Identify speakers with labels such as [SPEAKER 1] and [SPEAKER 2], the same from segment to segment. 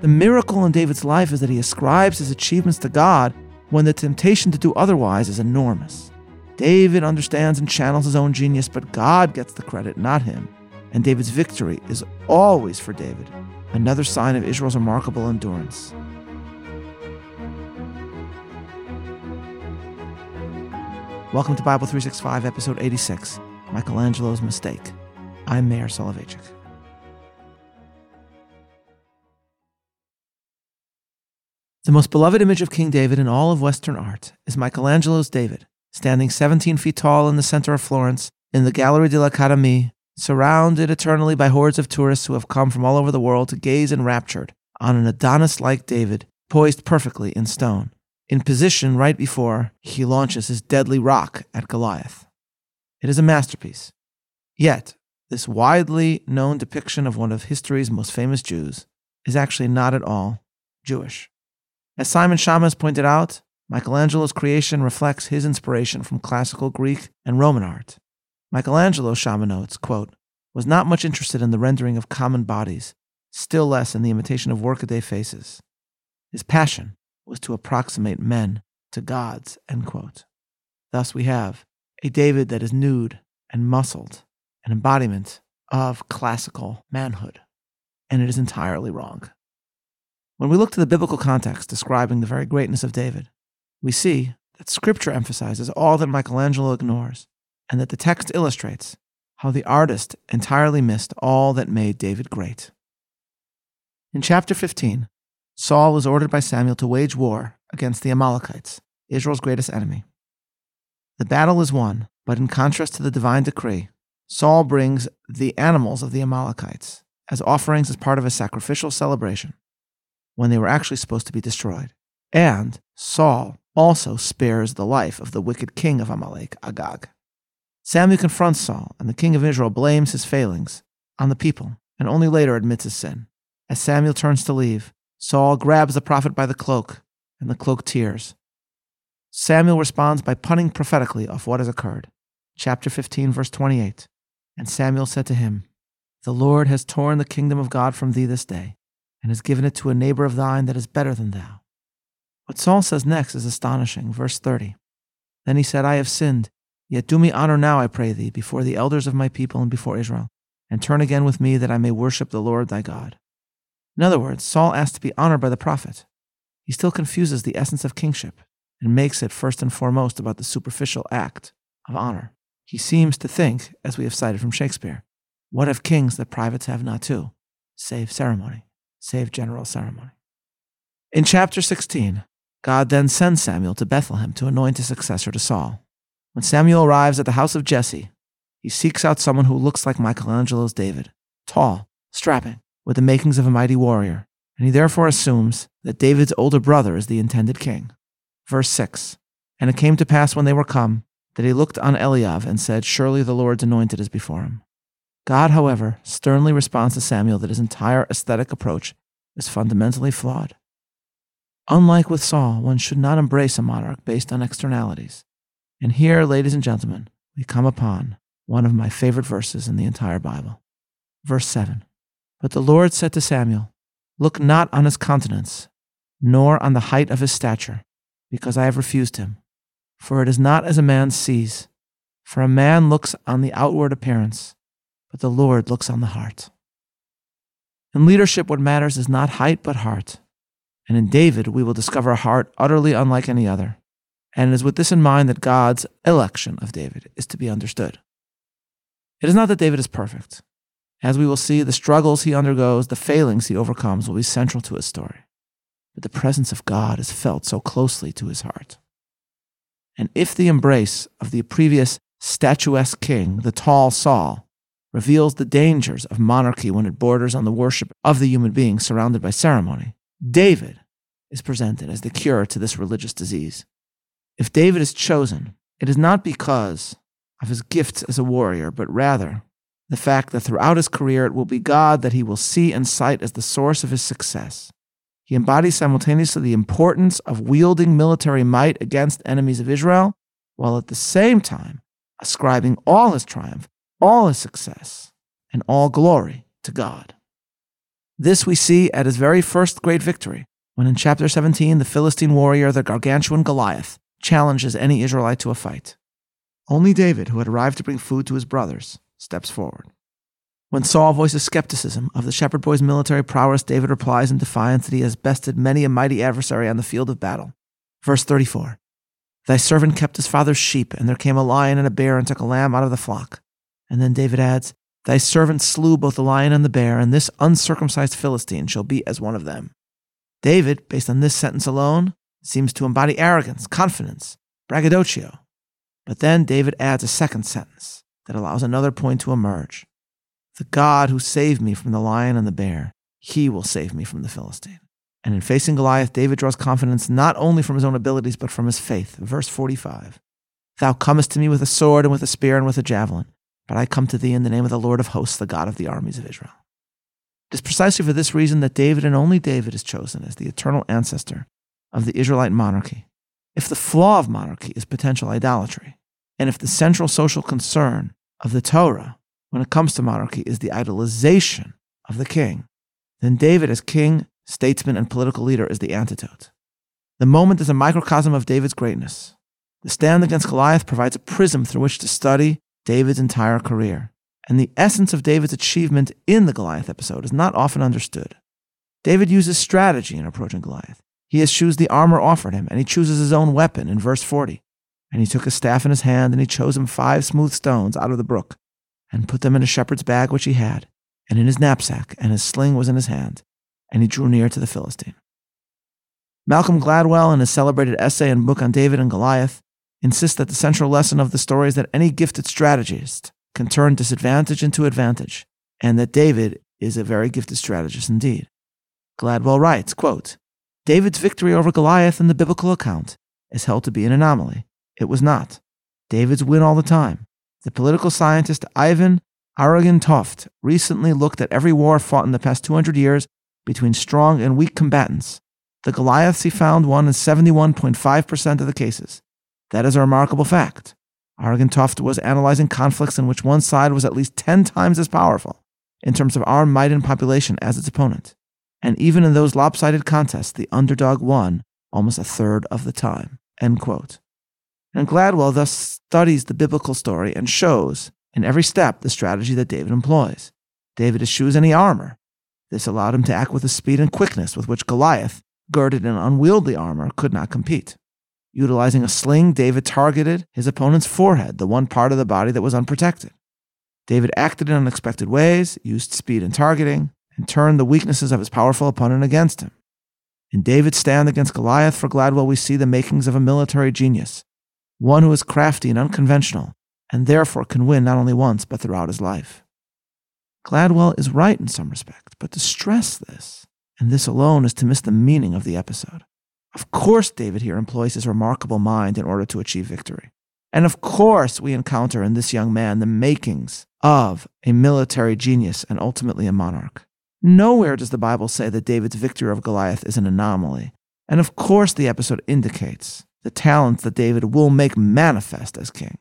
[SPEAKER 1] The miracle in David's life is that he ascribes his achievements to God when the temptation to do otherwise is enormous. David understands and channels his own genius, but God gets the credit, not him. And David's victory is always for David, another sign of Israel's remarkable endurance. Welcome to Bible 365, episode 86 Michelangelo's Mistake. I'm Meir Soloveichik. The most beloved image of King David in all of Western art is Michelangelo's David, standing 17 feet tall in the center of Florence in the Gallery dell'Accademia, surrounded eternally by hordes of tourists who have come from all over the world to gaze enraptured on an Adonis like David, poised perfectly in stone, in position right before he launches his deadly rock at Goliath. It is a masterpiece. Yet, this widely known depiction of one of history's most famous Jews is actually not at all Jewish. As Simon Schama pointed out, Michelangelo's creation reflects his inspiration from classical Greek and Roman art. Michelangelo, Schama notes, quote, was not much interested in the rendering of common bodies, still less in the imitation of workaday faces. His passion was to approximate men to gods. Thus we have a David that is nude and muscled, an embodiment of classical manhood. And it is entirely wrong. When we look to the biblical context describing the very greatness of David, we see that Scripture emphasizes all that Michelangelo ignores, and that the text illustrates how the artist entirely missed all that made David great. In chapter 15, Saul is ordered by Samuel to wage war against the Amalekites, Israel's greatest enemy. The battle is won, but in contrast to the divine decree, Saul brings the animals of the Amalekites as offerings as part of a sacrificial celebration when they were actually supposed to be destroyed. And Saul also spares the life of the wicked king of Amalek, Agag. Samuel confronts Saul, and the king of Israel blames his failings on the people and only later admits his sin. As Samuel turns to leave, Saul grabs the prophet by the cloak, and the cloak tears. Samuel responds by punning prophetically of what has occurred. Chapter 15, verse 28. And Samuel said to him, The Lord has torn the kingdom of God from thee this day, and has given it to a neighbor of thine that is better than thou. What Saul says next is astonishing. Verse 30. Then he said, I have sinned Yet do me honor now, I pray thee, before the elders of my people and before Israel, and turn again with me that I may worship the Lord thy God. In other words, Saul asked to be honored by the prophet. He still confuses the essence of kingship and makes it first and foremost about the superficial act of honor. He seems to think, as we have cited from Shakespeare, what have kings that privates have not too, save ceremony, save general ceremony. In chapter 16, God then sends Samuel to Bethlehem to anoint a successor to Saul. When Samuel arrives at the house of Jesse, he seeks out someone who looks like Michelangelo's David, tall, strapping, with the makings of a mighty warrior, and he therefore assumes that David's older brother is the intended king. Verse 6 And it came to pass when they were come that he looked on Eliab and said, Surely the Lord's anointed is before him. God, however, sternly responds to Samuel that his entire aesthetic approach is fundamentally flawed. Unlike with Saul, one should not embrace a monarch based on externalities. And here, ladies and gentlemen, we come upon one of my favorite verses in the entire Bible. Verse 7 But the Lord said to Samuel, Look not on his countenance, nor on the height of his stature, because I have refused him. For it is not as a man sees. For a man looks on the outward appearance, but the Lord looks on the heart. In leadership, what matters is not height, but heart. And in David, we will discover a heart utterly unlike any other. And it is with this in mind that God's election of David is to be understood. It is not that David is perfect. As we will see, the struggles he undergoes, the failings he overcomes will be central to his story. But the presence of God is felt so closely to his heart. And if the embrace of the previous statuesque king, the tall Saul, reveals the dangers of monarchy when it borders on the worship of the human being surrounded by ceremony, David is presented as the cure to this religious disease. If David is chosen, it is not because of his gifts as a warrior, but rather the fact that throughout his career it will be God that he will see and cite as the source of his success. He embodies simultaneously the importance of wielding military might against enemies of Israel, while at the same time ascribing all his triumph, all his success, and all glory to God. This we see at his very first great victory, when in chapter 17, the Philistine warrior, the gargantuan Goliath, challenges any Israelite to a fight. Only David, who had arrived to bring food to his brothers, steps forward. When Saul voices skepticism of the shepherd boy's military prowess, David replies in defiance that he has bested many a mighty adversary on the field of battle. Verse 34 Thy servant kept his father's sheep, and there came a lion and a bear and took a lamb out of the flock. And then David adds, Thy servant slew both the lion and the bear, and this uncircumcised Philistine shall be as one of them. David, based on this sentence alone, seems to embody arrogance, confidence, braggadocio. But then David adds a second sentence that allows another point to emerge. The God who saved me from the lion and the bear, he will save me from the Philistine. And in facing Goliath, David draws confidence not only from his own abilities, but from his faith. Verse 45 Thou comest to me with a sword and with a spear and with a javelin, but I come to thee in the name of the Lord of hosts, the God of the armies of Israel. It is precisely for this reason that David and only David is chosen as the eternal ancestor of the Israelite monarchy. If the flaw of monarchy is potential idolatry, and if the central social concern of the Torah when it comes to monarchy is the idolization of the king, then David, as king, statesman, and political leader, is the antidote. The moment is a microcosm of David's greatness. The stand against Goliath provides a prism through which to study David's entire career. And the essence of David's achievement in the Goliath episode is not often understood. David uses strategy in approaching Goliath. He eschews the armor offered him, and he chooses his own weapon in verse 40. And he took a staff in his hand, and he chose him five smooth stones out of the brook, and put them in a shepherd's bag which he had, and in his knapsack, and his sling was in his hand, and he drew near to the Philistine. Malcolm Gladwell, in his celebrated essay and book on David and Goliath, insists that the central lesson of the story is that any gifted strategist can turn disadvantage into advantage, and that David is a very gifted strategist indeed. Gladwell writes, quote, David's victory over Goliath in the biblical account is held to be an anomaly. It was not. David's win all the time. The political scientist Ivan Arreguín-Toft recently looked at every war fought in the past 200 years between strong and weak combatants. The Goliaths he found won in 71.5% of the cases. That is a remarkable fact. Arreguín-Toft was analyzing conflicts in which one side was at least 10 times as powerful in terms of armed might and population as its opponent. And even in those lopsided contests, the underdog won almost a third of the time. End quote. And Gladwell thus studies the biblical story and shows in every step the strategy that David employs. David eschews any armor. This allowed him to act with a speed and quickness with which Goliath, girded in unwieldy armor, could not compete. Utilizing a sling, David targeted his opponent's forehead, the one part of the body that was unprotected. David acted in unexpected ways, used speed and targeting, and turned the weaknesses of his powerful opponent against him. In David's stand against Goliath for Gladwell, we see the makings of a military genius, one who is crafty and unconventional, and therefore can win not only once, but throughout his life. Gladwell is right in some respect, but to stress this, and this alone, is to miss the meaning of the episode. Of course, David here employs his remarkable mind in order to achieve victory. And of course, we encounter in this young man the makings of a military genius and ultimately a monarch. Nowhere does the Bible say that David's victory over Goliath is an anomaly. And of course, the episode indicates the talents that David will make manifest as king.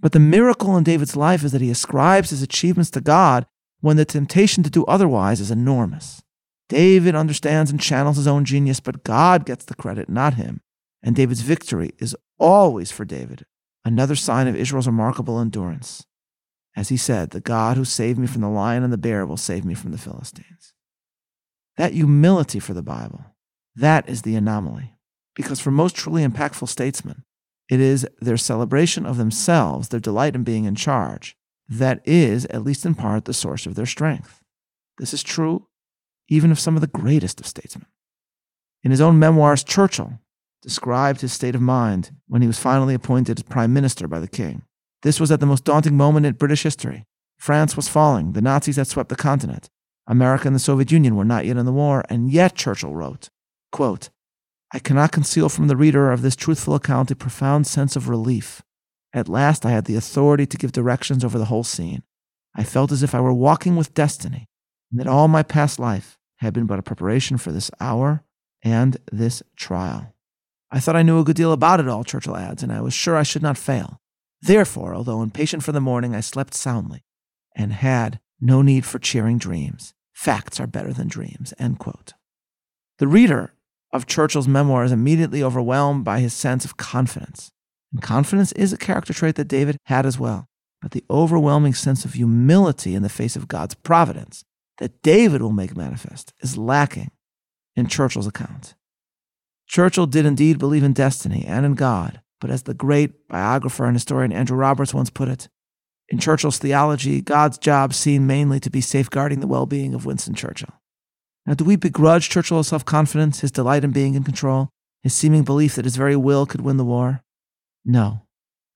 [SPEAKER 1] But the miracle in David's life is that he ascribes his achievements to God when the temptation to do otherwise is enormous. David understands and channels his own genius, but God gets the credit, not him. And David's victory is always for David, another sign of Israel's remarkable endurance. As he said, the God who saved me from the lion and the bear will save me from the Philistines. That humility for the Bible, that is the anomaly. Because for most truly impactful statesmen, it is their celebration of themselves, their delight in being in charge, that is, at least in part, the source of their strength. This is true even of some of the greatest of statesmen. In his own memoirs, Churchill described his state of mind when he was finally appointed prime minister by the king. This was at the most daunting moment in British history. France was falling, the Nazis had swept the continent. America and the Soviet Union were not yet in the war, and yet, Churchill wrote, quote, I cannot conceal from the reader of this truthful account a profound sense of relief. At last I had the authority to give directions over the whole scene. I felt as if I were walking with destiny, and that all my past life had been but a preparation for this hour and this trial. I thought I knew a good deal about it all, Churchill adds, and I was sure I should not fail. Therefore, although impatient for the morning, I slept soundly and had no need for cheering dreams. Facts are better than dreams. End quote. The reader of Churchill's memoir is immediately overwhelmed by his sense of confidence. And confidence is a character trait that David had as well. But the overwhelming sense of humility in the face of God's providence that David will make manifest is lacking in Churchill's account. Churchill did indeed believe in destiny and in God, but as the great biographer and historian Andrew Roberts once put it, in Churchill's theology, God's job seemed mainly to be safeguarding the well being of Winston Churchill. Now, do we begrudge Churchill's self confidence, his delight in being in control, his seeming belief that his very will could win the war? No.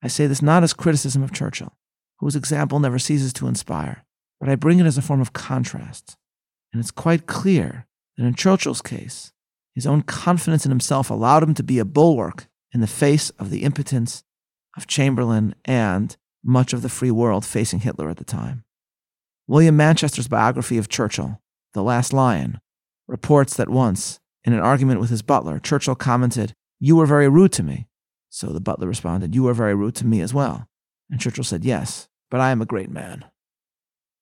[SPEAKER 1] I say this not as criticism of Churchill, whose example never ceases to inspire, but I bring it as a form of contrast. And it's quite clear that in Churchill's case, his own confidence in himself allowed him to be a bulwark in the face of the impotence of Chamberlain and much of the free world facing Hitler at the time. William Manchester's biography of Churchill, The Last Lion, reports that once, in an argument with his butler, Churchill commented, You were very rude to me. So the butler responded, You were very rude to me as well. And Churchill said, Yes, but I am a great man.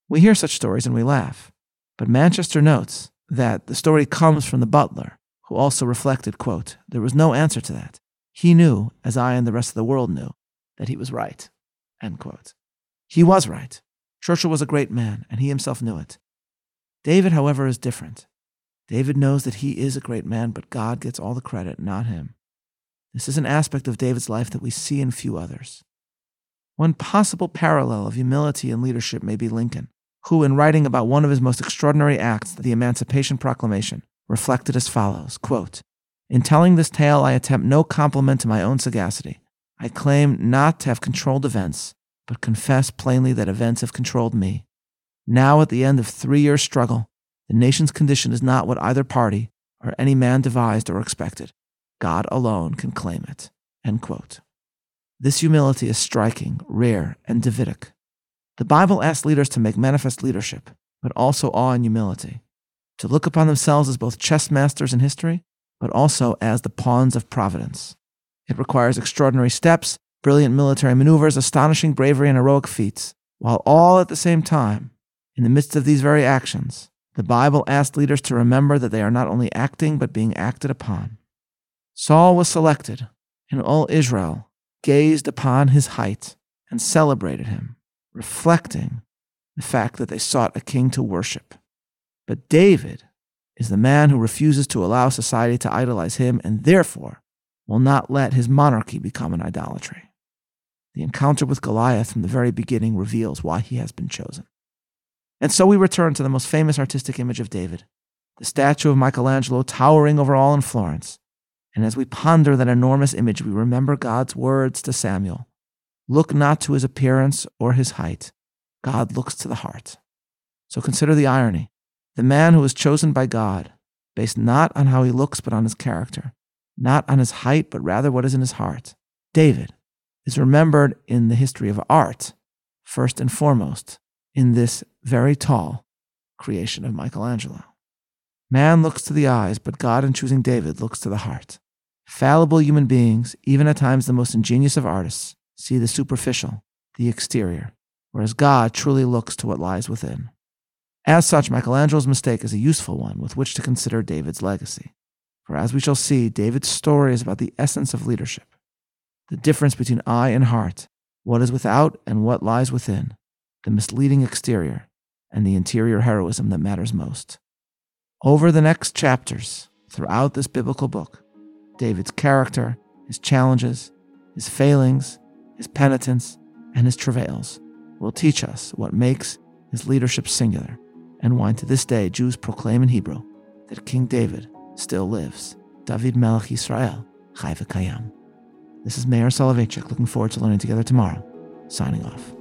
[SPEAKER 1] We hear such stories and we laugh. But Manchester notes that the story comes from the butler, who also reflected, quote, There was no answer to that. He knew, as I and the rest of the world knew, that he was right. End quote. He was right. Churchill was a great man, and he himself knew it. David, however, is different. David knows that he is a great man, but God gets all the credit, not him. This is an aspect of David's life that we see in few others. One possible parallel of humility and leadership may be Lincoln, who, in writing about one of his most extraordinary acts, the Emancipation Proclamation, reflected as follows quote, In telling this tale, I attempt no compliment to my own sagacity. I claim not to have controlled events, but confess plainly that events have controlled me. Now, at the end of three years' struggle, the nation's condition is not what either party or any man devised or expected. God alone can claim it. This humility is striking, rare, and Davidic. The Bible asks leaders to make manifest leadership, but also awe and humility, to look upon themselves as both chess masters in history, but also as the pawns of providence. It requires extraordinary steps, brilliant military maneuvers, astonishing bravery, and heroic feats, while all at the same time, in the midst of these very actions, the Bible asks leaders to remember that they are not only acting, but being acted upon. Saul was selected, and all Israel gazed upon his height and celebrated him, reflecting the fact that they sought a king to worship. But David is the man who refuses to allow society to idolize him and therefore will not let his monarchy become an idolatry. The encounter with Goliath from the very beginning reveals why he has been chosen. And so we return to the most famous artistic image of David, the statue of Michelangelo towering over all in Florence. And as we ponder that enormous image, we remember God's words to Samuel Look not to his appearance or his height, God looks to the heart. So consider the irony. The man who is chosen by God, based not on how he looks, but on his character, not on his height, but rather what is in his heart. David is remembered in the history of art, first and foremost, in this very tall creation of Michelangelo. Man looks to the eyes, but God, in choosing David, looks to the heart. Fallible human beings, even at times the most ingenious of artists, see the superficial, the exterior, whereas God truly looks to what lies within. As such, Michelangelo's mistake is a useful one with which to consider David's legacy. For as we shall see, David's story is about the essence of leadership the difference between eye and heart, what is without and what lies within, the misleading exterior and the interior heroism that matters most. Over the next chapters, throughout this biblical book, David's character, his challenges, his failings, his penitence, and his travails will teach us what makes his leadership singular and why to this day Jews proclaim in Hebrew that King David still lives. David Melech Israel, Chai Kayam. This is Meir Soloveichik, looking forward to learning together tomorrow. Signing off.